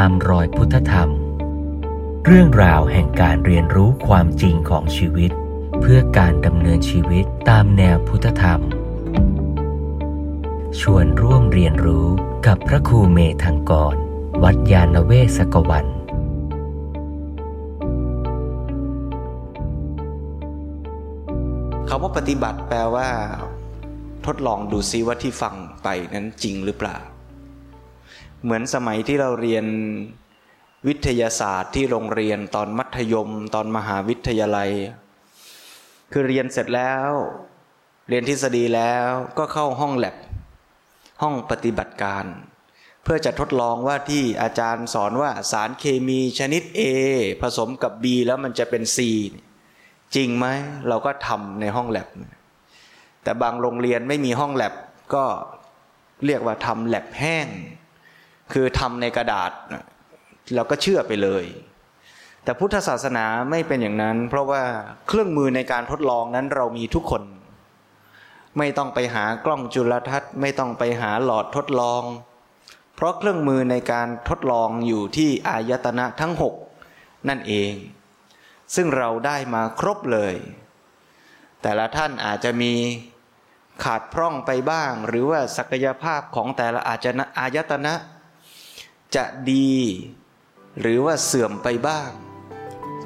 ตามรอยพุทธธรรม เรื่องราวแห่งการเรียนรู้ความจริงของชีวิต เพื่อการดำเนินชีวิตตามแนวพุทธธรรม ชวนร่วมเรียนรู้กับพระครูเมธังกร วัดยาณเวศกวันคำว่าปฏิบัติแปลว่า ทดลองดูซิว่าที่ฟังไปนั้นจริงหรือเปล่า เหมือนสมัยที่เราเรียนวิทยาศาสตร์ที่โรงเรียนตอนมัธยม ตอนมหาวิทยาลัย คือเรียนเสร็จแล้ว เรียนทฤษฎีแล้วก็เข้าห้องแลบห้องปฏิบัติการ เพื่อจะทดลองว่าที่อาจารย์สอนว่าสารเคมีชนิด A ผสมกับ B แล้วมันจะเป็น C จริงไหมเราก็ทำในห้องแลบแต่บางโรงเรียนไม่มีห้องแลบก็เรียกว่าทำแลบแห้ง คือทำในกระดาษเราก็เชื่อไปเลย แต่พุทธศาสนาไม่เป็นอย่างนั้น เพราะว่าเครื่องมือในการทดลองนั้นเรามีทุกคน ไม่ต้องไปหากล้องจุลทรรศน์ ไม่ต้องไปหาหลอดทดลอง เพราะเครื่องมือในการทดลองอยู่ที่อายตนะทั้งหกนั่นเอง ซึ่งเราได้มาครบเลย แต่ละท่านอาจจะมีขาดพร่องไปบ้าง หรือว่าศักยภาพของแต่ละอาจนะอายตนะ จะดี หรือว่าเสื่อมไปบ้าง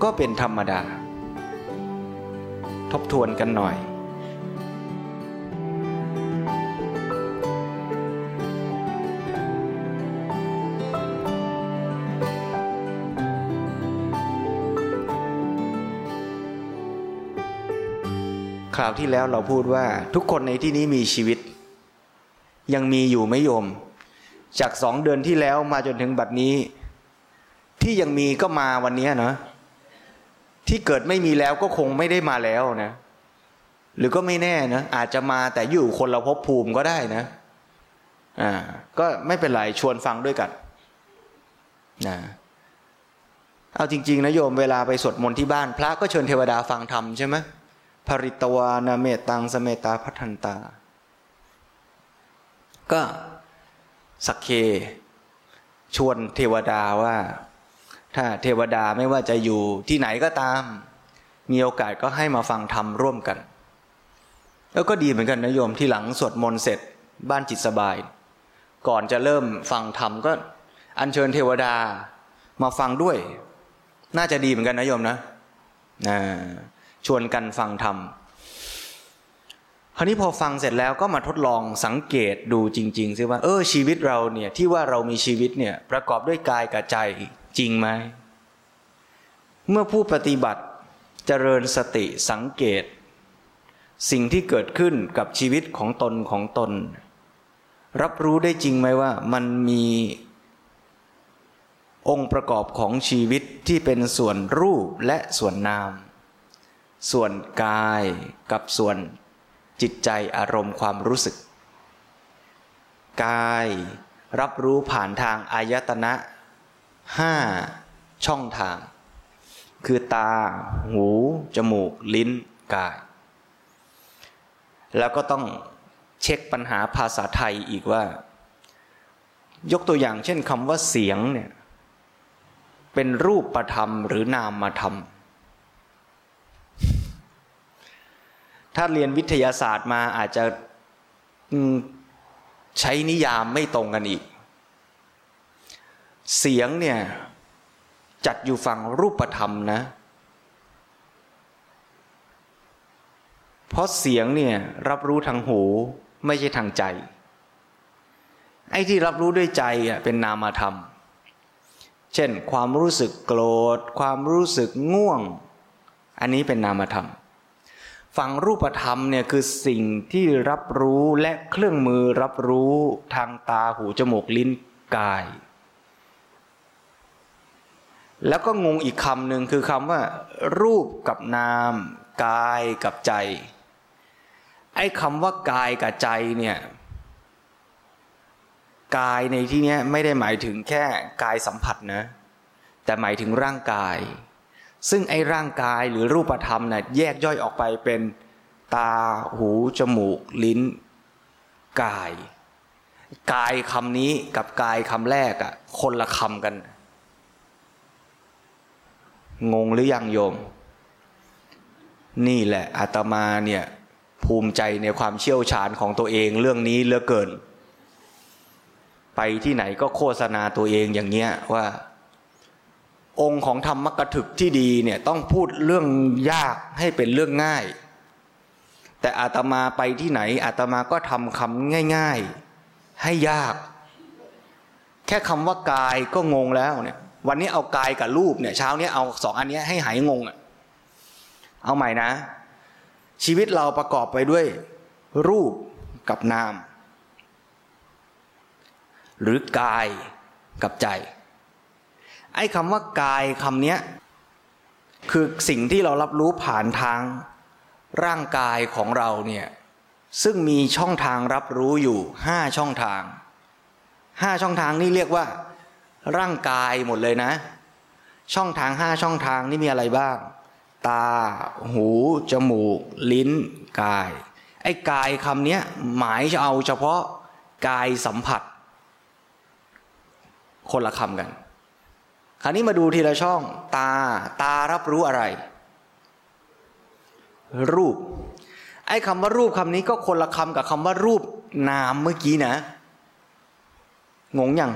ก็เป็นธรรมดา ทบทวนกันหน่อยคราวที่แล้วเราพูดว่าทุกคนในที่นี้มีชีวิต ยังมีอยู่ไม่โยม จากสองเดือนที่แล้วมาจนถึงบัดนี้ ที่ยังมีก็มาวันนี้นะ ที่เกิดไม่มีแล้วก็คงไม่ได้มาแล้วนะ หรือก็ไม่แน่นะอาจจะมาแต่อยู่คนเราพบภูมิก็ได้นะอ่าก็ไม่เป็นไรชวนฟังด้วยกันนะเอาจริง ๆนะโยมเวลาไปสวดมนต์ที่บ้าน พระก็เชิญเทวดาฟังธรรมใช่ไหมภริตวานาเมตังสเมตาพัทันตา ก็ สักเค ชวนเทวดาว่า ถ้าเทวดาไม่ว่าจะอยู่ที่ไหนก็ตาม มีโอกาสก็ให้มาฟังธรรมร่วมกัน แล้วก็ดีเหมือนกันนะโยมที่หลังสวดมนต์เสร็จบ้านจิตสบาย ก่อนจะเริ่มฟังธรรมก็อัญเชิญเทวดามาฟังด้วย น่าจะดีเหมือนกันนะโยมนะนะชวนกันฟังธรรม คราวนี้พอฟังเสร็จแล้วก็มาทดลองสังเกตดูจริงๆซิว่า เออชีวิตเราเนี่ยที่ว่าเรามีชีวิตเนี่ยประกอบด้วยกายกับใจจริงไหมเมื่อผู้ปฏิบัติเจริญสติสังเกต สิ่งที่เกิดขึ้นกับชีวิตของตนของตน รับรู้ได้จริงไหมว่ามันมีองค์ประกอบของชีวิตที่เป็นส่วนรูปและส่วนนาม ส่วนกายกับส่วน จิตใจอารมณ์ความรู้สึก กาย รับรู้ผ่านทางอายตนะห้าช่องทาง คือตา หู จมูก ลิ้น กาย แล้วก็ต้องเช็คปัญหาภาษาไทยอีกว่า ยกตัวอย่างเช่นคำว่าเสียงเนี่ยเป็นรูปประธรรมหรือนามมาธรรม ถ้าเรียนวิทยาศาสตร์มาอาจจะใช้นิยามไม่ตรงกันอีก เสียงเนี่ยจัดอยู่ฝั่งรูปธรรมนะ เพราะเสียงเนี่ยรับรู้ทางหูไม่ใช่ทางใจ ไอ้ที่รับรู้ด้วยใจอะเป็นนามธรรม เช่น ความรู้สึกโกรธ ความรู้สึกง่วง อันนี้เป็นนามธรรม ฟังรูปธรรมเนี่ยคือสิ่งที่รับรู้และเครื่องมือรับรู้ทางตาหูจมูกลิ้นกาย แล้วก็งงอีกคำหนึ่งคือคำว่า รูปกับนาม กายกับใจ ไอ้คำว่ากายกับใจเนี่ยกายในที่นี้ไม่ได้หมายถึงแค่กายสัมผัสนะ แต่หมายถึงร่างกาย ซึ่งไอ้ร่างกายหรือรูปธรรมนะ่ะแยกย่อยออกไปเป็นตาหูจมูก ลิ้น กาย กายคำนี้กับกายคำแรกอะ่ะคนละคำกัน งงหรือยังโยม นี่แหละอาตมาเนี่ยภูมิใจในความเชี่ยวชาญของตัวเองเรื่องนี้เหลือเกิน ไปที่ไหนก็โฆษณาตัวเองอย่างเงี้ยว่า องค์ของธรรมกถึกที่ดีเนี่ยต้องพูดเรื่องยากให้เป็นเรื่องง่าย แต่อาตมาไปที่ไหนอาตมาก็ทำคำง่าย ๆ ให้ยาก แค่คำว่ากายก็งงแล้วเนี่ย วันนี้เอากายกับรูปเนี่ยเช้านี้เอาสองอันนี้ให้หายงงอะเอาใหม่นะ ชีวิตเราประกอบไปด้วย รูปกับนาม หรือกายกับใจ ไอ้คำว่ากายคำนี้คือสิ่งที่เรารับรู้ผ่านทางร่างกายของเราเนี่ยซึ่งมีช่องทางรับรู้อยู่ห้าช่องทางห้าช่องทางนี่เรียกว่า ร่างกายหมดเลยนะ ช่องทางห้าช่องทางนี่มีอะไรบ้าง ตา หู จมูก ลิ้น กาย ไอ้กายคำนี้หมายจะเอาเฉพาะกายสัมผัส คนละคำกัน คราวนี้มาดูทีละช่อง ตาตารับรู้อะไร รูป ไอ้คำว่ารูปคำนี้ก็คนละคำกับคำว่ารูปนามเมื่อกี้นะ งงยัง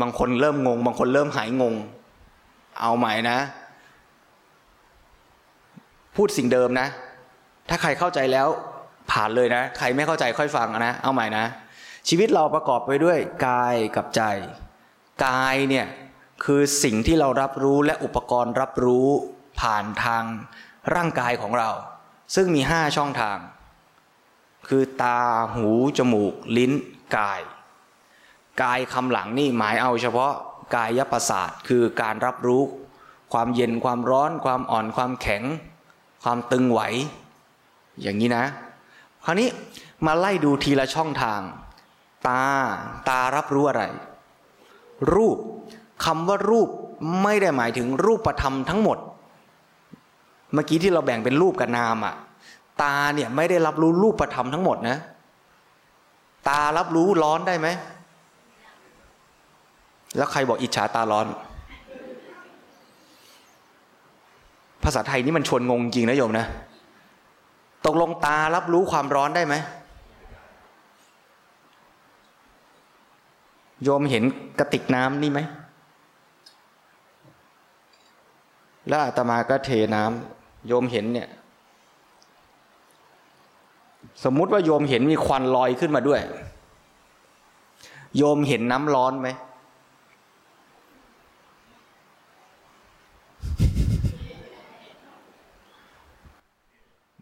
บางคนเริ่มงง บางคนเริ่มหายงง เอาใหม่นะ พูดสิ่งเดิมนะ ถ้าใครเข้าใจแล้วผ่านเลยนะ ใครไม่เข้าใจค่อยฟังนะ เอาใหม่นะ ชีวิตเราประกอบไปด้วยกายกับใจ กายเนี่ยคือสิ่งที่เรารับรู้และอุปกรณ์รับรู้ผ่านทางร่างกายของเรา ซึ่งมีห้าช่องทาง คือตาหู จมูก ลิ้น กาย กายคำหลังนี่หมายเอาเฉพาะกายประสาทคือการรับรู้ ความเย็นความร้อน ความอ่อนความแข็ง ความตึงไหว อย่างนี้นะ คราวนี้มาไล่ดูทีละช่องทาง ตาตารับรู้อะไร รูปคำว่ารูปไม่ได้หมายถึงรูปธรรมทั้งหมด เมื่อกี้ที่เราแบ่งเป็นรูปกับนามอะตาเนี่ยไม่ได้รับรู้รูปธรรมทั้งหมดนะ ตารับรู้ร้อนได้ไหม แล้วใครบอกอิจฉาตาร้อน ภาษาไทยนี่มันชวนงงจริงนะโยมนะ ตกลงตารับรู้ความร้อนได้ไหม โยมเห็นกระติกน้ำนี่ไหม แล้วอาตมาก็เทน้ำโยมเห็นเนี่ย สมมุติว่าโยมเห็นมีควันลอยขึ้นมาด้วย โยมเห็นน้ำร้อนไหม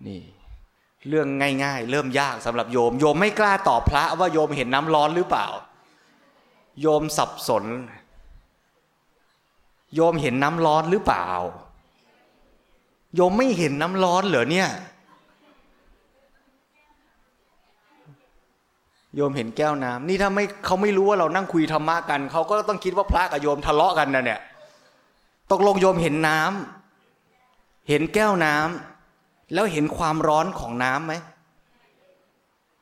นี่ เรื่องง่าย ๆ เริ่มยากสำหรับโยม โยมไม่กล้าตอบพระว่าโยมเห็นน้ำร้อนหรือเปล่า โยมสับสน โยมเห็นน้ำร้อนหรือเปล่า โยมไม่เห็นน้ำร้อนเหรอเนี่ย โยมเห็นแก้วน้ำนี่ถ้าไม่เขาไม่รู้ว่าเรานั่งคุยธรรมะกัน เขาก็ต้องคิดว่าพระกับโยมทะเลาะกันนะเนี่ย ตกลงโยมเห็นน้ำเห็นแก้วน้ำแล้วเห็นความร้อนของน้ำไหม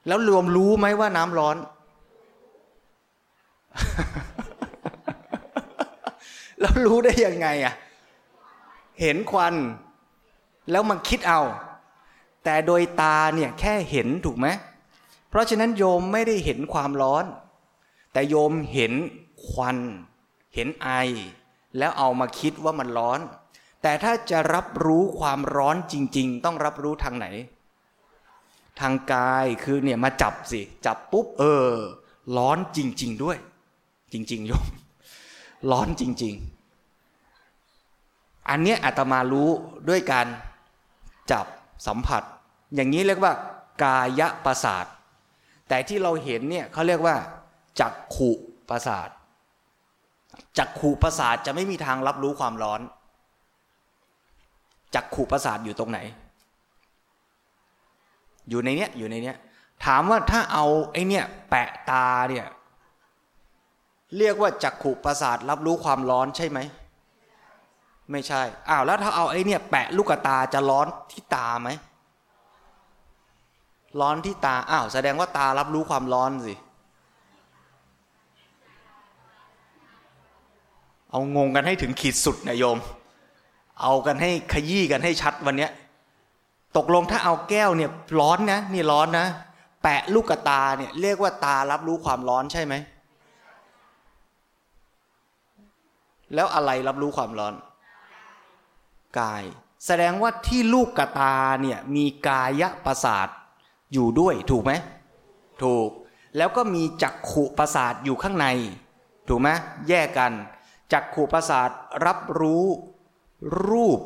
แล้วรวมรู้ไหมว่าน้ำร้อน แล้วรู้ได้ยังไงอะ เห็นควัน แล้วมันคิดเอา แต่โดยตาเนี่ยแค่เห็นถูกไหมเพราะฉะนั้นโยมไม่ได้เห็นความร้อน แต่โยมเห็นควัน เห็นไอ แล้วเอามาคิดว่ามันร้อน แต่ถ้าจะรับรู้ความร้อนจริง ๆ ต้องรับรู้ทางไหน ทางกายคือเนี่ยมาจับสิ จับปุ๊บเออ ร้อนจริง ๆ ด้วย จริงๆโยมร้อนจริง ๆ อันนี้อาตมารู้ด้วยการจับสัมผัส อย่างนี้เรียกว่า กายประสาท แต่ที่เราเห็นเนี่ยเขาเรียกว่า จักขุประสาท จักขุประสาทจะไม่มีทางรับรู้ความร้อน จักขู่ประสาทอยู่ตรงไหน อยู่ในเนี้ยอยู่ในเนี้ยถามว่าถ้าเอาไอ้เนี่ยแปะตาเนี่ย เรียกว่าจักขูประสาทรับรู้ความร้อนใช่ไหม ไม่ใช่อ้าวแล้วถ้าเอาไอ้เนี่ยแปะลูกตาจะร้อนที่ตาไหมร้อนที่ตาอ้าวแสดงว่าตารับรู้ความร้อนสิเอางงกันให้ถึงขีดสุดนะโยม เอากันให้ขยี้กันให้ชัดวันเนี้ยตกลงถ้าเอาแก้วเนี่ยร้อนนะนี่ร้อนนะ แปะลูกตาเนี่ยเรียกว่าตารับรู้ความร้อนใช่ไหม แล้วอะไรรับรู้ความร้อน กาย แสดงว่าที่ลูกกระตาเนี่ยมีกายประสาทอยู่ด้วยถูกไหมถูก แล้วก็มีจักขุประสาทอยู่ข้างใน ถูกไหมแยกกัน จักขุประสาทรับรู้รูป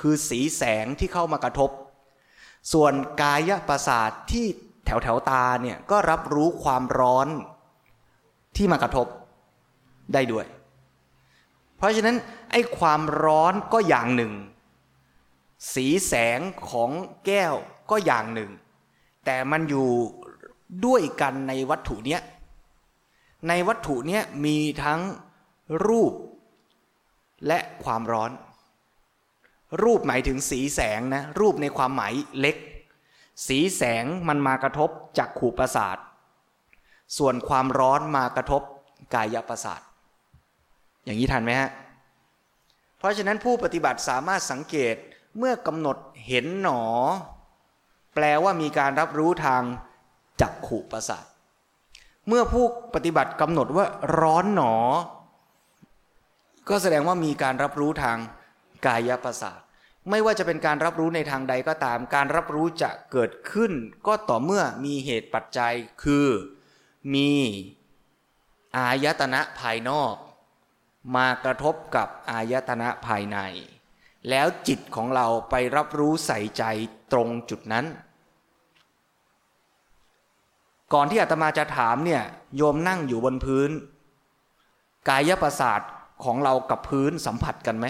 คือสีแสงที่เข้ามากระทบ ส่วนกายประสาทที่แถวแถวตาเนี่ยก็รับรู้ความร้อนที่มากระทบได้ด้วย ราะฉะนั้นไอ้ความร้อนก็อย่างหนึ่ง สีแสงของแก้วก็อย่างหนึ่ง แต่มันอยู่ด้วยกันในวัตถุเนี้ยในวัตถุเนี้ยมีทั้งรูปและความร้อน รูปหมายถึงสีแสงนะ รูปในความหมายเล็ก สีแสงมันมากระทบจากขูประสาท ส่วนความร้อนมากระทบกายประสาท อย่างนี้ทันไหมฮะ เพราะฉะนั้นผู้ปฏิบัติสามารถสังเกตเมื่อกำหนดเห็นหนอ แปลว่ามีการรับรู้ทางจักขุประสาทเมื่อผู้ปฏิบัติกำหนดว่าร้อนหนอ ก็แสดงว่ามีการรับรู้ทางกายประสาทไม่ว่าจะเป็นการรับรู้ในทางใดก็ตาม การรับรู้จะเกิดขึ้น ก็ต่อเมื่อมีเหตุปัจจัยคือมีอายตนะภายนอก มากระทบกับอายตนะภายใน แล้วจิตของเราไปรับรู้ใส่ใจตรงจุดนั้น ก่อนที่อาตมาจะถามเนี่ยโยมนั่งอยู่บนพื้น กายประสาทของเรากับพื้นสัมผัสกันไหม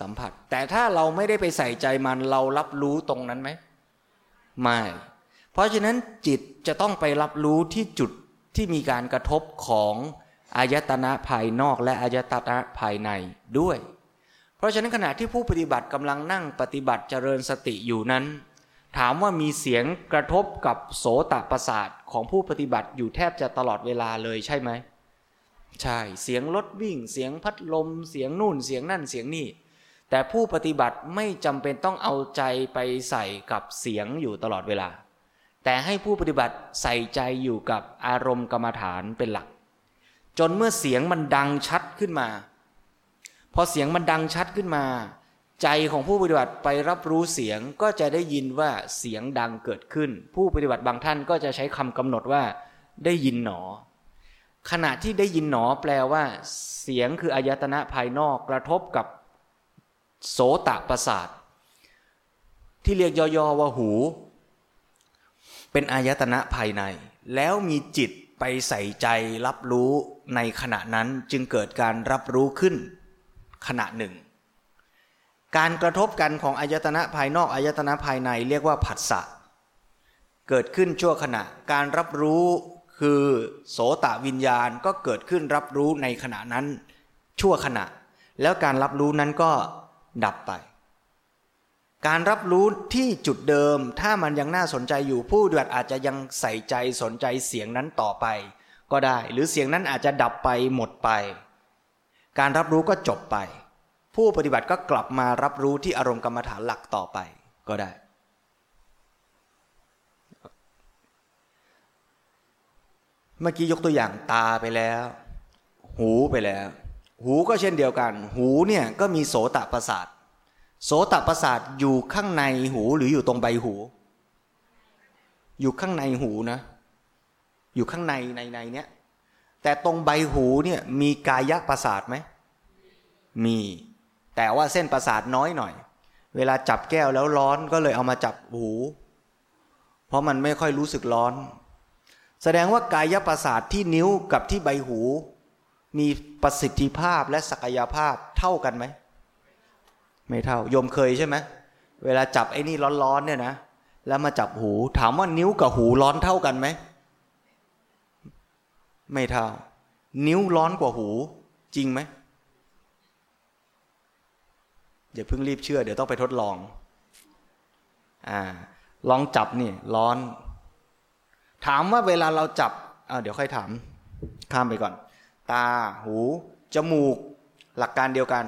สัมผัส แต่ถ้าเราไม่ได้ไปใส่ใจมันเรารับรู้ตรงนั้นไหมไม่ เพราะฉะนั้นจิตจะต้องไปรับรู้ที่จุดที่มีการกระทบของ อายตนะภายนอกและอายตนะภายในด้วย เพราะฉะนั้นขณะที่ผู้ปฏิบัติกำลังนั่งปฏิบัติเจริญสติอยู่นั้น ถามว่ามีเสียงกระทบกับโสตประสาทของผู้ปฏิบัติอยู่แทบจะตลอดเวลาเลยใช่ไหมใช่เสียงรถวิ่ง เสียงพัดลม เสียงนู่นเสียงนั่นเสียงนี่ แต่ผู้ปฏิบัติไม่จำเป็นต้องเอาใจไปใส่กับเสียงอยู่ตลอดเวลา แต่ให้ผู้ปฏิบัติใส่ใจอยู่กับอารมณ์กรรมฐานเป็นหลัก จนเมื่อเสียงมันดังชัดขึ้นมา พอเสียงมันดังชัดขึ้นมา ใจของผู้ปฏิบัติไปรับรู้เสียงก็จะได้ยินว่าเสียงดังเกิดขึ้น ผู้ปฏิบัติบางท่านก็จะใช้คำกำหนดว่า ได้ยินหนอ ขณะที่ได้ยินหนอแปลว่า เสียงคืออายตนะภายนอกกระทบกับโสตประสาท ที่เรียกย่อๆว่าหู เป็นอายตนะภายใน แล้วมีจิตไปใส่ใจรับรู้ ในขณะนั้นจึงเกิดการรับรู้ขึ้นขณะหนึ่ง การกระทบกันของอายตนะภายนอกอายตนะภายในเรียกว่าผัสสะเกิดขึ้นชั่วขณะการรับรู้คือโสตวิญญาณก็เกิดขึ้นรับรู้ในขณะนั้น ชั่วขณะ แล้วการรับรู้นั้นก็ดับไป การรับรู้ที่จุดเดิมถ้ามันยังน่าสนใจอยู่ผู้ดวดอาจจะยังใส่ใจสนใจเสียงนั้นต่อไป ก็ได้ หรือเสียงนั้นอาจจะดับไปหมดไป การรับรู้ก็จบไป ผู้ปฏิบัติก็กลับมารับรู้ที่อารมณ์กรรมฐานหลักต่อไปก็ได้ เมื่อกี้ยกตัวอย่างตาไปแล้ว หูไปแล้ว หูก็เช่นเดียวกัน หูเนี่ยก็มีโสตประสาทโสตประสาทอยู่ข้างในหูหรืออยู่ตรงใบหู อยู่ข้างในหูนะ อยู่ข้างในในในเนี้ยแต่ตรงใบหูเนี่ยมีกายประสาทไหมมี แต่ว่าเส้นประสาทน้อยหน่อย เวลาจับแก้วแล้วร้อนก็เลยเอามาจับหู เพราะมันไม่ค่อยรู้สึกร้อน แสดงว่ากายประสาทที่นิ้วกับที่ใบหู มีประสิทธิภาพและศักยภาพเท่ากันไหมไม่เท่าโยมเคยใช่ไหมเวลาจับไอ้นี่ร้อนๆเนี่ยนะแล้วมาจับหู ถามว่านิ้วกับหูร้อนเท่ากันไหม ไม่เท่า นิ้วร้อนกว่าหู จริงไหมอย่าเพิ่งรีบเชื่อ เดี๋ยวต้องไปทดลอง อ่า ลองจับนี่ ร้อน ถามว่าเวลาเราจับอ่าเดี๋ยวค่อยถาม ข้ามไปก่อน ตา หู จมูก หลักการเดียวกัน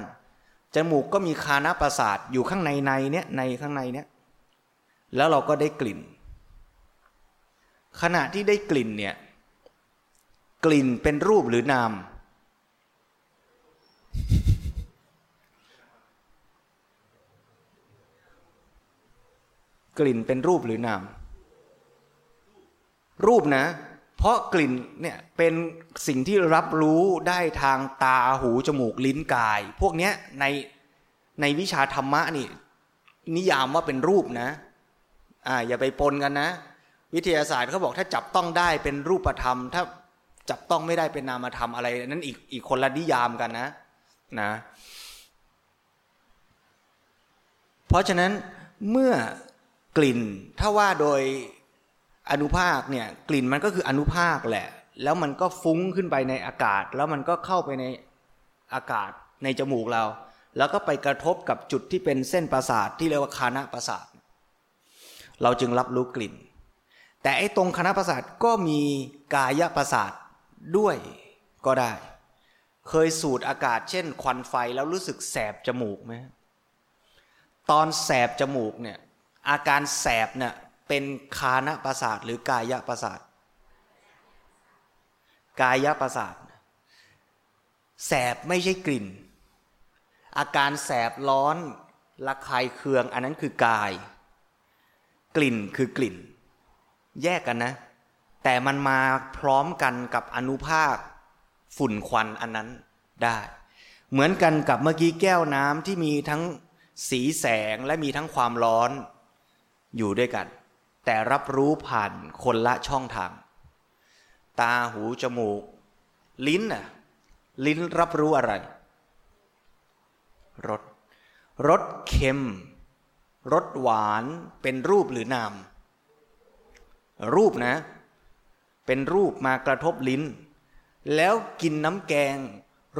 จมูกก็มีคานาประสาทอยู่ข้างในในเนี้ยในข้างในเนี้ย แล้วเราก็ได้กลิ่น ขณะที่ได้กลิ่นเนี่ย กลิ่นเป็นรูปหรือนาม กลิ่นเป็นรูปหรือนาม รูปนะ เพราะกลิ่นเนี่ยเป็นสิ่งที่รับรู้ได้ทางตาหูจมูกลิ้นกาย พวกเนี้ยในในวิชาธรรมะนี่ นิยามว่าเป็นรูปนะ อ่า อย่าไปปนกันนะ วิทยาศาสตร์เขาบอกถ้าจับต้องได้เป็นรูปธรรม ถ้า จับต้องไม่ได้เป็นนามธรรมอะไร นั้นอีกอีกคนละนิยามกันนะนะ เพราะฉะนั้นเมื่อกลิ่นถ้าว่าโดยอนุภาคเนี่ยกลิ่นมันก็คืออนุภาคแหละ แล้วมันก็ฟุ้งขึ้นไปในอากาศ แล้วมันก็เข้าไปในอากาศในจมูกเรา แล้วก็ไปกระทบกับจุดที่เป็นเส้นประสาทที่เรียกว่าคานะประสาท เราจึงรับรู้กลิ่น แต่ไอ้ตรงคณะประสาทก็มีกายประสาท ด้วยก็ได้ เคยสูดอากาศเช่น ควันไฟแล้วรู้สึกแสบจมูกไหมตอนแสบจมูกเนี่ยอาการแสบเนี่ยเป็นคานประสาทหรือกายะประสาทกายะประสาทแสบไม่ใช่กลิ่น อาการแสบร้อนระคายเคือง อันนั้นคือกาย กลิ่นคือกลิ่น แยกกันนะ แต่มันมาพร้อมกันกับอนุภาคฝุ่นควันอันนั้นได้ เหมือนกันกับเมื่อกี้แก้วน้ำที่มีทั้งสีแสงและมีทั้งความร้อนอยู่ด้วยกัน แต่รับรู้ผ่านคนละช่องทาง ตาหูจมูก ลิ้นน่ะลิ้นรับรู้อะไรรสรสเค็มรสหวานเป็นรูปหรือนาม รูปนะ เป็นรูปมากระทบลิ้น แล้วกินน้ำแกง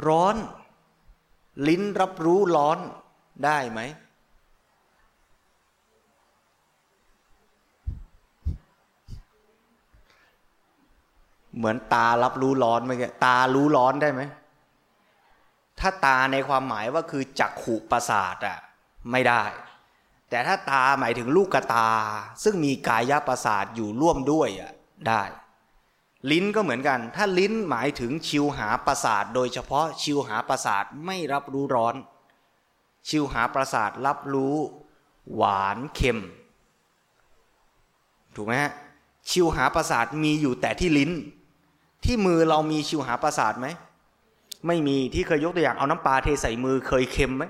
ร้อน ลิ้นรับรู้ร้อนได้ไหม เหมือนตารับรู้ร้อนไหมแกตารู้ร้อนได้ไหม ถ้าตาในความหมายว่าคือจักขู่ประสาทอะไม่ได้ แต่ถ้าตาหมายถึงลูกกตา ซึ่งมีกายประสาทอยู่ร่วมด้วยอะได้ ลิ้นก็เหมือนกัน ถ้าลิ้นหมายถึงชิวหาประสาท โดยเฉพาะชิวหาประสาทไม่รับรู้ร้อน ชิวหาประสาทรับรู้ หวานเค็ม ถูกไหมฮะชิวหาประสาทมีอยู่แต่ที่ลิ้น ที่มือเรามีชิวหาประสาทไหมไม่มีที่เคยยกตัวอย่างเอาน้ำปลาเทใส่มือเคยเค็มไหม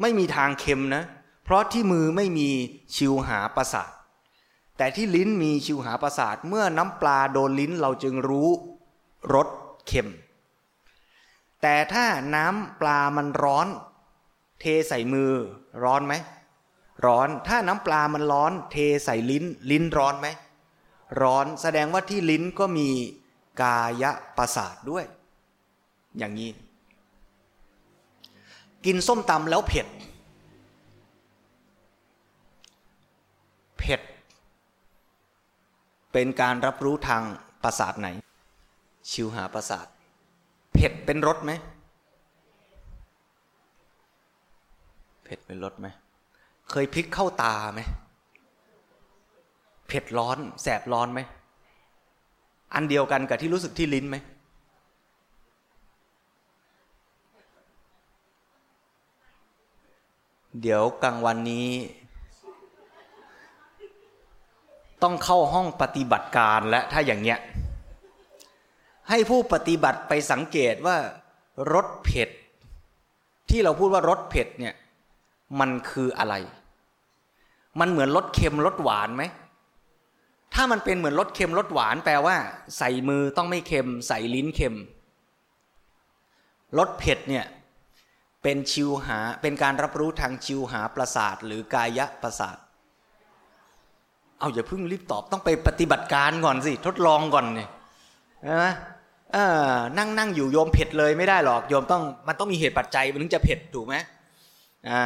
ไม่มีทางเค็มนะ เพราะที่มือไม่มีชิวหาประสาท แต่ที่ลิ้นมีชิวหาประสาท เมื่อน้ำปลาโดนลิ้นเราจึงรู้รสเค็ม แต่ถ้าน้ำปลามันร้อน เทใส่มือร้อนไหม ร้อนถ้าน้ำปลามันร้อน เทใส่ลิ้น ลิ้นร้อนไหม ร้อนแสดงว่าที่ลิ้นก็มีกายประสาทด้วย อย่างนี้ กินส้มตำแล้วเผ็ด เผ็ด เป็นการรับรู้ทางประสาทไหน ชิวหาประสาท เผ็ดเป็นรสไหมเผ็ดเป็นรสไหมเคยพลิกเข้าตาไหมเผ็ดร้อนแสบร้อนไหมอันเดียวกันกับที่รู้สึกที่ลิ้นไหมเดี๋ยวกลางวันนี้ ต้องเข้าห้องปฏิบัติการและถ้าอย่างเงี้ยให้ผู้ปฏิบัติไปสังเกตว่ารสเผ็ด ที่เราพูดว่ารสเผ็ดเนี่ยมันคืออะไร มันเหมือนรสเค็มรสหวานไหมถ้ามันเป็นเหมือนรสเค็มรสหวานแปลว่า ใส่มือต้องไม่เค็ม ใส่ลิ้นเค็มรสเผ็ดเนี่ยเป็นชิวหาเป็นการรับรู้ทางชิวหาประสาท หรือกายะประสาท เอาอย่าเพิ่งรีบตอบต้องไปปฏิบัติการก่อนสิ ทดลองก่อนเนี่ยนะนั่งนั่งอยู่โยมเผ็ดเลยไม่ได้หรอกโยมต้องมันต้องมีเหตุปัจจัยมันถึงจะเผ็ดถูกไหมอ่า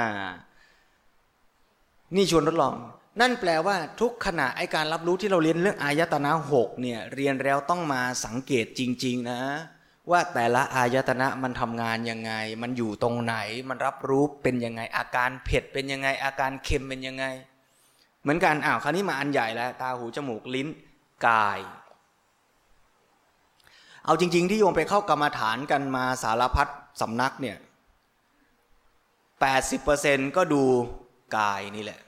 นี่ชวนทดลอง นั่นแปลว่าทุกขณะไอการรับรู้ที่เราเรียนเรื่องอายตนะหกเนี่ย เรียนแล้วต้องมาสังเกตจริง ๆ นะ ว่าแต่ละอายตนะมันทำงานยังไง มันอยู่ตรงไหน มันรับรู้เป็นยังไง อาการเผ็ดเป็นยังไง อาการเค็มเป็นยังไง เหมือนกันอ้าวคราวนี้มาอันใหญ่แล้ว ตาหูจมูกลิ้นกาย เอาจริง ๆ ที่โยมไปเข้ากรรมฐานกันมาสารพัดสำนักเนี่ยแปดสิบเปอร์เซ็นก็ดูกายนี่แหละ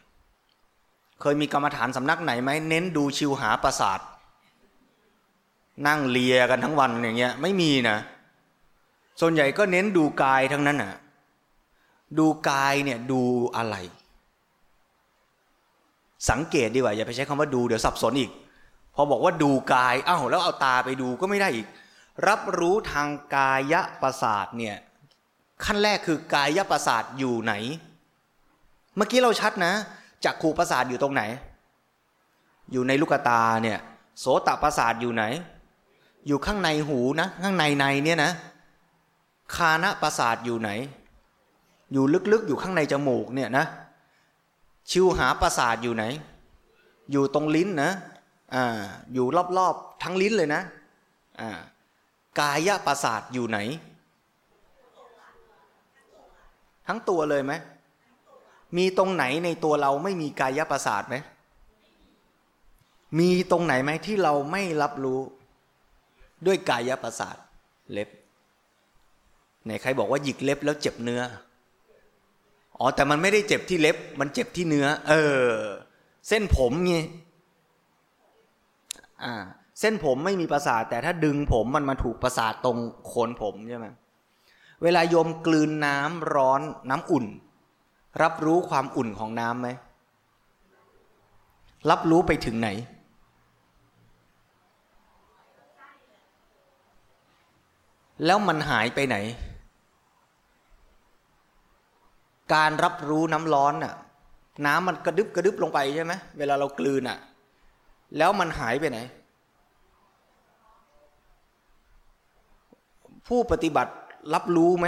เคยมีกรรมฐานสำนักไหนไหมเน้นดูชิวหาประสาท นั่งเลียกันทั้งวันอย่างเงี้ยไม่มีนะ ส่วนใหญ่ก็เน้นดูกายทั้งนั้นน่ะ ดูกายเนี่ยดูอะไร สังเกตดีกว่าอย่าไปใช้คำว่าดูเดี๋ยวสับสนอีก พอบอกว่าดูกายอ้าวแล้วเอาตาไปดูก็ไม่ได้อีก รับรู้ทางกายประสาทเนี่ยขั้นแรกคือกายประสาทอยู่ไหน เมื่อกี้เราชัดนะจักขูประสาทอยู่ตรงไหน อยู่ในลูกตาเนี่ยโสตประสาทอยู่ไหน อยู่ข้างในหูนะข้างในในเนี่ยนะคานะประสาทอยู่ไหน อยู่ลึกๆอยู่ข้างในจมูกเนี่ยนะ ชิวหาประสาทอยู่ไหน อยู่ตรงลิ้นนะอ่าอยู่รอบๆทั้งลิ้นเลยนะอ่ากายประสาทอยู่ไหน ทั้งตัวเลยไหมมีตรงไหนในตัวเราไม่มีกายประสาทไหมมีตรงไหนไหมที่เราไม่รับรู้ ด้วยกายประสาทเล็บไหนใครบอกว่าหยิกเล็บแล้วเจ็บเนื้อ อ๋อแต่มันไม่ได้เจ็บที่เล็บ มันเจ็บที่เนื้อ เออ เส้นผมไงอ่า เส้นผมไม่มีประสาท แต่ถ้าดึงผมมันมาถูกประสาทตรงโคนผมใช่ไหมเวลาโยมกลืนน้ำร้อนน้ำอุ่น รับรู้ความอุ่นของน้ำไหมรับรู้ไปถึงไหน แล้วมันหายไปไหน การรับรู้น้ำร้อนน่ะ น้ำมันกระดึบกระดึบลงไปใช่ไหมเวลาเรากลืนอะ แล้วมันหายไปไหน ผู้ปฏิบัติรับรู้ไหม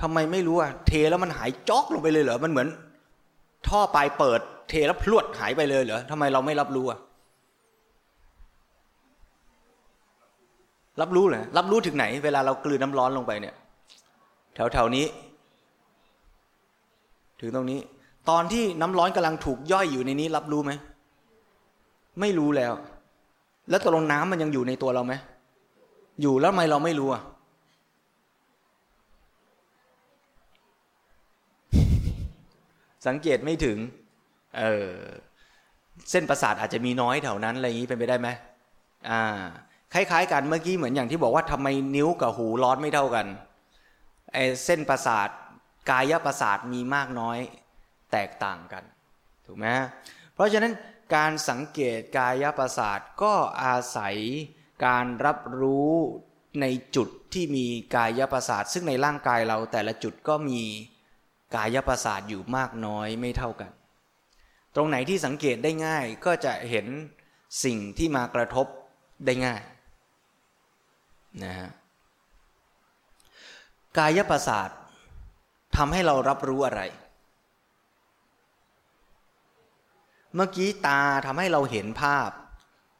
ทำไมไม่รู้อะเทแล้วมันหายจอกลงไปเลยเหรอมันเหมือน ท่อปลายเปิด เทแล้วพลวดหายไปเลยเหรอทำไมเราไม่รับรู้อะรับรู้เหรอรับรู้ถึงไหน เวลาเรากลืนน้ำร้อนลงไปเนี่ย แถวๆนี้ ถึงตรงนี้ ตอนที่น้ำร้อนกำลังถูกย่อยอยู่ในนี้ รับรู้ไหมไม่รู้แล้ว แล้วตกลงน้ำมันยังอยู่ในตัวเราไหมอยู่แล้วทำไมเราไม่รู้อะสังเกตไม่ถึง เออ เส้นประสาทอาจจะมีน้อยแถวนั้นอะไรอย่างนี้เป็นไปได้ไหมอ่า คล้าย ๆ กันเมื่อกี้เหมือนอย่างที่บอกว่าทำไมนิ้วกับหูร้อนไม่เท่ากัน ไอ้เส้นประสาทกายประสาทมีมากน้อยแตกต่างกันถูกไหมเพราะฉะนั้นการสังเกตกายประสาทก็อาศัยการรับรู้ในจุดที่มีกายประสาท ซึ่งในร่างกายเราแต่ละจุดก็มีกายประสาทอยู่มากน้อยไม่เท่ากัน ตรงไหนที่สังเกตได้ง่ายก็จะเห็นสิ่งที่มากระทบได้ง่ายนะฮะ กายประสาททำให้เรารับรู้อะไร เมื่อกี้ตาทำให้เราเห็นภาพ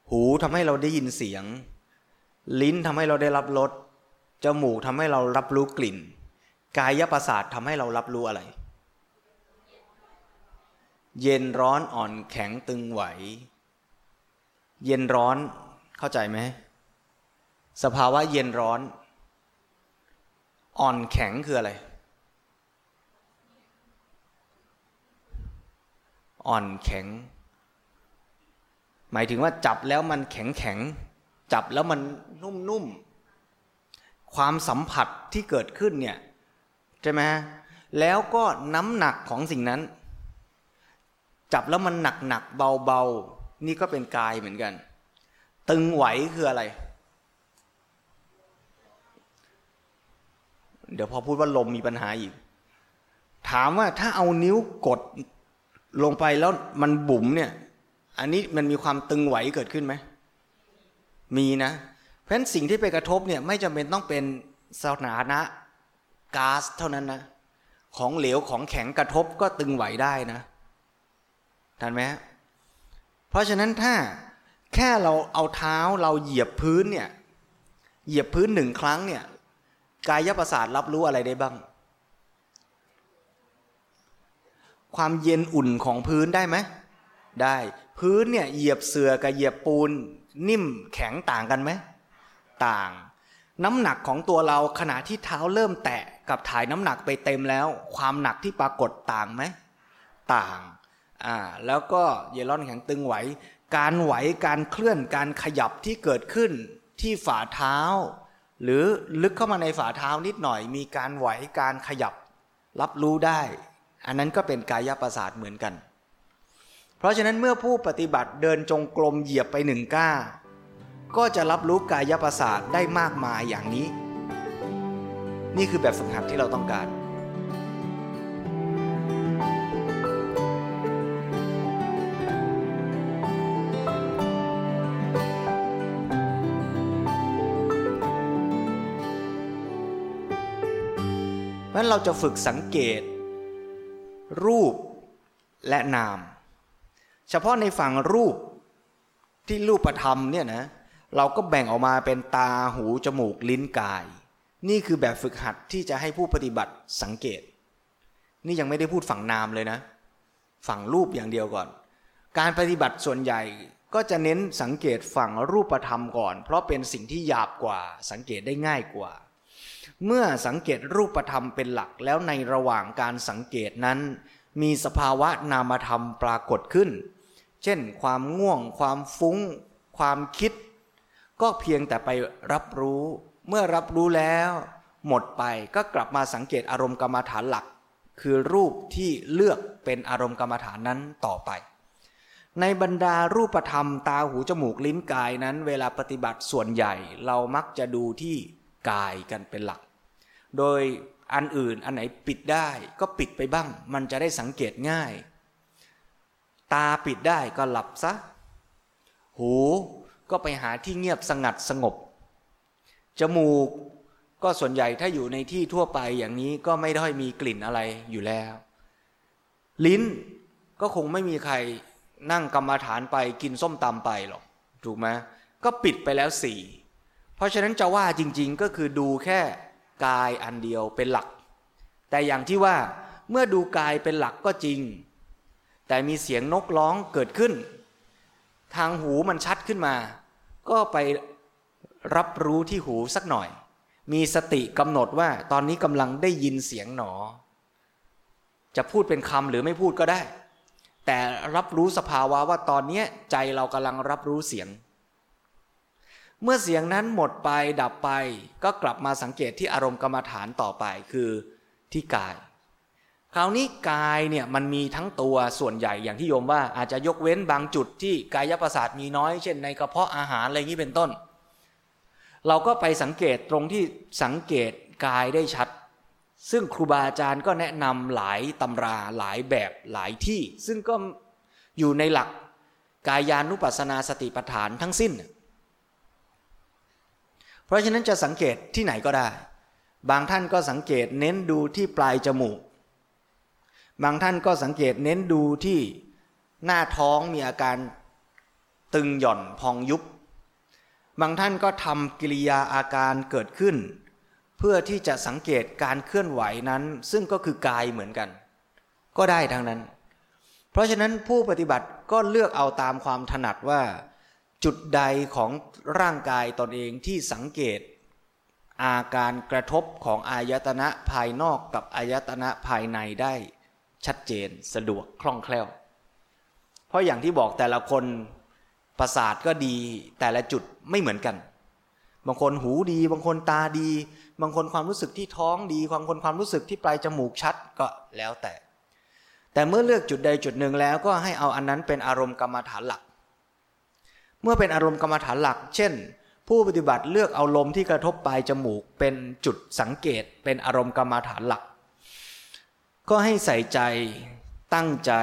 หูทำให้เราได้ยินเสียง ลิ้นทำให้เราได้รับรสจมูกทำให้เรารับรู้กลิ่น กายประสาททำให้เรารับรู้อะไร เย็นร้อนอ่อนแข็งตึงไหว เย็นร้อนเข้าใจไหมสภาวะเย็นร้อน อ่อนแข็งคืออะไร อ่อนแข็ง หมายถึงว่าจับแล้วมันแข็งแข็ง จับแล้วมันนุ่มๆความสัมผัสที่เกิดขึ้นเนี่ยใช่ไหมแล้วก็น้ำหนักของสิ่งนั้น จับแล้วมันหนักหนักเบาเบานี่ก็เป็นกายเหมือนกัน ตึงไหวคืออะไร เดี๋ยวพอพูดว่าลมมีปัญหาอีก ถามว่าถ้าเอานิ้วกดลงไปแล้วมันบุ๋มเนี่ย อันนี้มันมีความตึงไหวเกิดขึ้นไหม มีนะ เพราะฉะนั้นสิ่งที่ไปกระทบเนี่ยไม่จำเป็นต้องเป็นสถานะก๊าซเท่านั้นนะ ของเหลวของแข็งกระทบก็ตึงไหวได้นะทันไหมเพราะฉะนั้นถ้าแค่เราเอาเท้าเราเหยียบพื้นเนี่ย เหยียบพื้นหนึ่งครั้งเนี่ย กายประสาทรับรู้อะไรได้บ้าง ความเย็นอุ่นของพื้นได้ไหมได้พื้นเนี่ยเหยียบเสือกับเหยียบปูน นิ่มแข็งต่างกันไหมต่าง น้ำหนักของตัวเราขณะที่เท้าเริ่มแตะกับถ่ายน้ำหนักไปเต็มแล้ว ความหนักที่ปรากฏต่างไหมต่างอ่าแล้วก็เยลอนแข็งตึงไหว การไหวการเคลื่อนการขยับที่เกิดขึ้นที่ฝ่าเท้า หรือลึกเข้ามาในฝ่าเท้านิดหน่อย มีการไหวการขยับ รับรู้ได้ อันนั้นก็เป็นกายประสาทเหมือนกัน เพราะฉะนั้นเมื่อผู้ปฏิบัติเดินจงกรมเหยียบไปหนึ่งก้า ก็จะรับรู้กายประสาทได้มากมายอย่างนี้ นี่คือแบบฝึกหัดที่เราต้องการ เพราะเราจะฝึกสังเกต รูปและนาม เฉพาะในฝั่งรูปที่รูปธรรมเนี่ยนะเราก็แบ่งออกมาเป็นตาหูจมูกลิ้นกาย นี่คือแบบฝึกหัดที่จะให้ผู้ปฏิบัติสังเกต นี่ยังไม่ได้พูดฝั่งนามเลยนะ ฝั่งรูปอย่างเดียวก่อน การปฏิบัติส่วนใหญ่ก็จะเน้นสังเกตฝั่งรูปธรรมก่อน เพราะเป็นสิ่งที่หยาบกว่าสังเกตได้ง่ายกว่า เมื่อสังเกตรูปธรรมเป็นหลักแล้วในระหว่างการสังเกตนั้น มีสภาวะนามธรรมปรากฏขึ้น เช่น ความง่วง ความฟุ้ง ความคิด ก็เพียงแต่ไปรับรู้ เมื่อรับรู้แล้ว หมดไปก็กลับมาสังเกตอารมณ์กรรมฐานหลัก คือรูปที่เลือกเป็นอารมณ์กรรมฐานนั้นต่อไป ในบรรดารูปธรรมตาหูจมูกลิ้นกายนั้น เวลาปฏิบัติส่วนใหญ่เรามักจะดูที่กายกันเป็นหลัก โดยอันอื่นอันไหนปิดได้ก็ปิดไปบ้าง มันจะได้สังเกตง่าย ตาปิดได้ก็หลับซะ หูก็ไปหาที่เงียบสงัดสงบ จมูกก็ส่วนใหญ่ถ้าอยู่ในที่ทั่วไปอย่างนี้ก็ไม่ได้มีกลิ่นอะไรอยู่แล้ว ลิ้นก็คงไม่มีใครนั่งกรรมาฐานไปกินส้มตำไปหรอกถูกไหมก็ปิดไปแล้วสี่เพราะฉะนั้นจะว่าจริง ๆ ก็คือดูแค่ กายอันเดียวเป็นหลัก แต่อย่างที่ว่าเมื่อดูกายเป็นหลักก็จริง แต่มีเสียงนกร้องเกิดขึ้น ทางหูมันชัดขึ้นมา ก็ไปรับรู้ที่หูสักหน่อย มีสติกำหนดว่าตอนนี้กำลังได้ยินเสียงหนอ จะพูดเป็นคำหรือไม่พูดก็ได้ แต่รับรู้สภาวะว่าตอนนี้ใจเรากำลังรับรู้เสียง เมื่อเสียงนั้นหมดไปดับไป ก็กลับมาสังเกตที่อารมณ์กรรมฐานต่อไปคือที่กาย คราวนี้กายเนี่ยมันมีทั้งตัวส่วนใหญ่อย่างที่โยมว่าอาจจะยกเว้นบางจุดที่กายประสาทมีน้อย เช่นในกระเพาะอาหารอะไรอย่างนี้เป็นต้น เราก็ไปสังเกตตรงที่สังเกตกายได้ชัด ซึ่งครูบาอาจารย์ก็แนะนำหลายตำราหลายแบบหลายที่ ซึ่งก็อยู่ในหลักกายานุปัสนาสติปัฏฐานทั้งสิ้น ราะฉะนั้นจะสังเกตที่ไหนก็ได้ บางท่านก็สังเกตเน้นดูที่ปลายจมูก บางท่านก็สังเกตเน้นดูที่หน้าท้องมีอาการตึงหย่อนพองยุบ บางท่านก็ทำกิริยาอาการเกิดขึ้น เพื่อที่จะสังเกตการเคลื่อนไหวนั้น ซึ่งก็คือกายเหมือนกัน ก็ได้ทั้งนั้น เพราะฉะนั้นผู้ปฏิบัติก็เลือกเอาตามความถนัดว่า จุดใดของร่างกายตนเองที่สังเกต อาการกระทบของอายตนะภายนอกกับอายตนะภายในได้ชัดเจนสะดวกคล่องแคล่ว เพราะอย่างที่บอกแต่ละคนประสาทก็ดีแต่ละจุดไม่เหมือนกัน บางคนหูดี บางคนตาดี บางคนความรู้สึกที่ท้องดีบางคนความรู้สึกที่ปลายจมูกชัดก็แล้วแต่ แต่เมื่อเลือกจุดใดจุดหนึ่งแล้วก็ให้เอาอันนั้นเป็นอารมณ์กรรมฐานหลัก เมื่อเป็นอารมณ์กรรมฐานหลัก เช่น ผู้ปฏิบัติเลือกเอาลมที่กระทบปลายจมูกเป็นจุดสังเกตเป็นอารมณ์กรรมฐานหลัก ก็ให้ใส่ใจตั้งใจ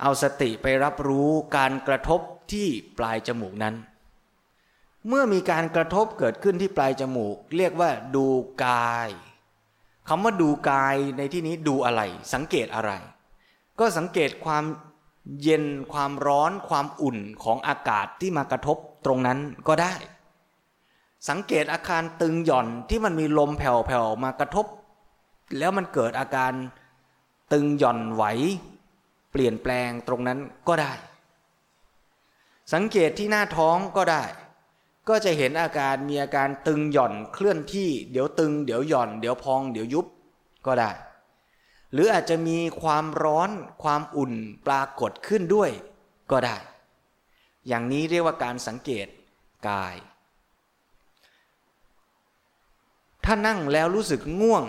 เอาสติไปรับรู้การกระทบที่ปลายจมูกนั้น เมื่อมีการกระทบเกิดขึ้นที่ปลายจมูก เรียกว่าดูกายคำว่าดูกายในที่นี้ดูอะไร สังเกตอะไร ก็สังเกตความ เย็นความร้อนความอุ่นของอากาศที่มากระทบตรงนั้นก็ได้ สังเกตอาคารตึงหย่อนที่มันมีลมแผ่วๆมากระทบ แล้วมันเกิดอาการตึงหย่อนไหว เปลี่ยนแปลงตรงนั้นก็ได้ สังเกตที่หน้าท้องก็ได้ ก็จะเห็นอาการมีอาการตึงหย่อนเคลื่อนที่ เดี๋ยวตึง เดี๋ยวหย่อน เดี๋ยวพอง เดี๋ยวยุบก็ได้ หรืออาจจะมีความร้อนความอุ่นปรากฏขึ้นด้วยก็ได้ อย่างนี้เรียกว่าการสังเกตกาย ถ้านั่งแล้วรู้สึกง่วง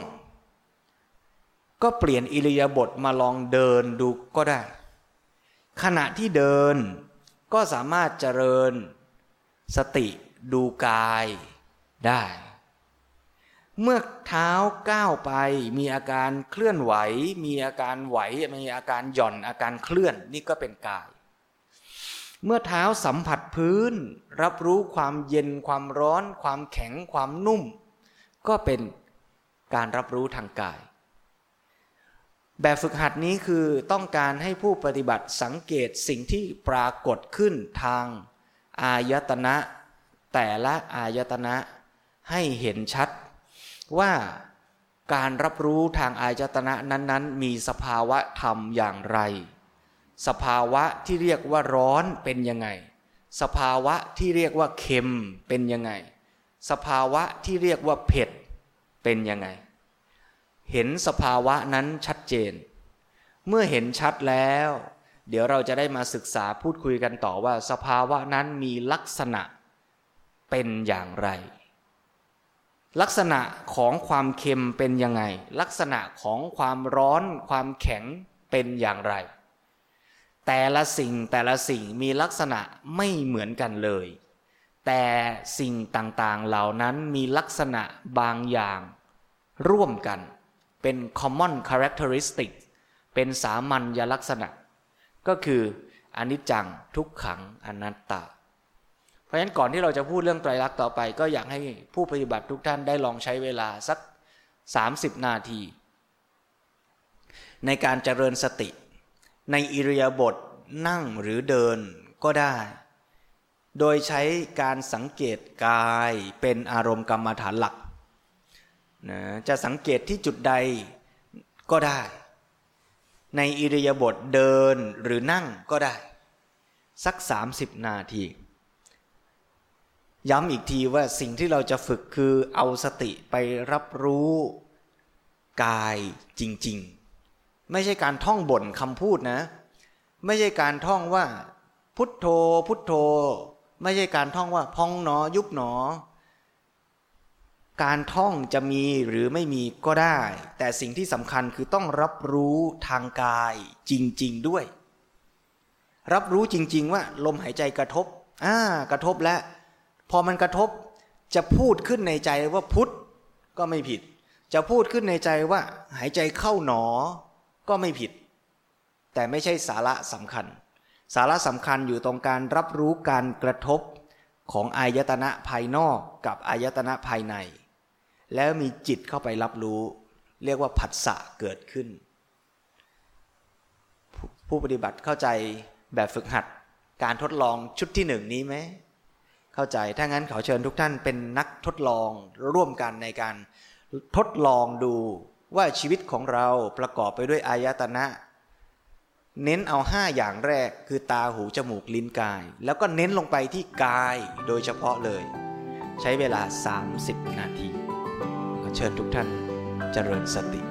ก็เปลี่ยนอิริยาบถมาลองเดินดูก็ได้ ขณะที่เดินก็สามารถเจริญสติดูกายได้ เมื่อเท้าก้าวไปมีอาการเคลื่อนไหว มีอาการไหวมีอาการหย่อนอาการเคลื่อนนี่ก็เป็นกาย เมื่อเท้าสัมผัสพื้น รับรู้ความเย็นความร้อน ความแข็งความนุ่ม ก็เป็นการรับรู้ทางกาย แบบฝึกหัดนี้คือต้องการให้ผู้ปฏิบัติสังเกตสิ่งที่ปรากฏขึ้นทาง อายตนะ แต่ละอายตนะให้เห็นชัด ว่าการรับรู้ทางอายตนะนั้นๆ มีสภาวะธรรมอย่างไร สภาวะที่เรียกว่าร้อนเป็นยังไง สภาวะที่เรียกว่าเค็มเป็นยังไง สภาวะที่เรียกว่าเผ็ดเป็นยังไง เห็นสภาวะนั้นชัดเจน เมื่อเห็นชัดแล้ว เดี๋ยวเราจะได้มาศึกษาพูดคุยกันต่อว่า สภาวะนั้นมีลักษณะเป็นอย่างไร ลักษณะของความเค็มเป็นยังไง ลักษณะของความร้อนความแข็งเป็นอย่างไร แต่ละสิ่งแต่ละสิ่งมีลักษณะไม่เหมือนกันเลย แต่สิ่งต่างๆเหล่านั้นมีลักษณะบางอย่าง ร่วมกัน เป็น common characteristic เป็นสามัญลักษณะ ก็คืออนิจจังทุกขังอนัตตา ราะฉะนั้นก่อนที่เราจะพูดเรื่องไตรลักษณ์ต่อไป ก็อยากให้ผู้ปฏิบัติทุกท่านได้ลองใช้เวลาสัก 30 นาที ในการเจริญสติ ในอิริยาบถนั่งหรือเดินก็ได้ โดยใช้การสังเกตกายเป็นอารมณ์กรรมฐานหลักนะจะสังเกตที่จุดใดก็ได้ ในอิริยาบถเดินหรือนั่งก็ได้ สัก 30 นาที ย้ำอีกทีว่าสิ่งที่เราจะฝึกคือเอาสติไปรับรู้กายจริง ๆ ไม่ใช่การท่องบ่นคำพูดนะ ไม่ใช่การท่องว่า พุทโธ พุทโธ ไม่ใช่การท่องว่าพองหนอ ยุบหนอ การท่องจะมีหรือไม่มีก็ได้ แต่สิ่งที่สำคัญคือต้องรับรู้ทางกายจริง ๆ ด้วย รับรู้จริง ๆ ว่า ลมหายใจกระทบอ่ากระทบแล้ว พอมันกระทบจะพูดขึ้นในใจว่าพุทธก็ไม่ผิด จะพูดขึ้นในใจว่า หายใจเข้าหนอ ก็ไม่ผิด แต่ไม่ใช่สาระสำคัญ สาระสำคัญอยู่ตรงการรับรู้การกระทบของอายตนะภายนอกกับอายตนะภายใน แล้วมีจิตเข้าไปรับรู้ เรียกว่าผัสสะเกิดขึ้น ผู้ปฏิบัติเข้าใจแบบฝึกหัดการทดลองชุดที่หนึ่งนี้ไหม เข้าใจ ถ้างั้นขอเชิญทุกท่านเป็นนักทดลองร่วมกันในการทดลองดูว่าชีวิตของเราประกอบไปด้วยอายตนะ เน้นเอาห้าอย่างแรกคือตาหูจมูกลิ้นกาย แล้วก็เน้นลงไปที่กายโดยเฉพาะเลย ใช้เวลา 30 นาที ขอเชิญทุกท่านเจริญสติ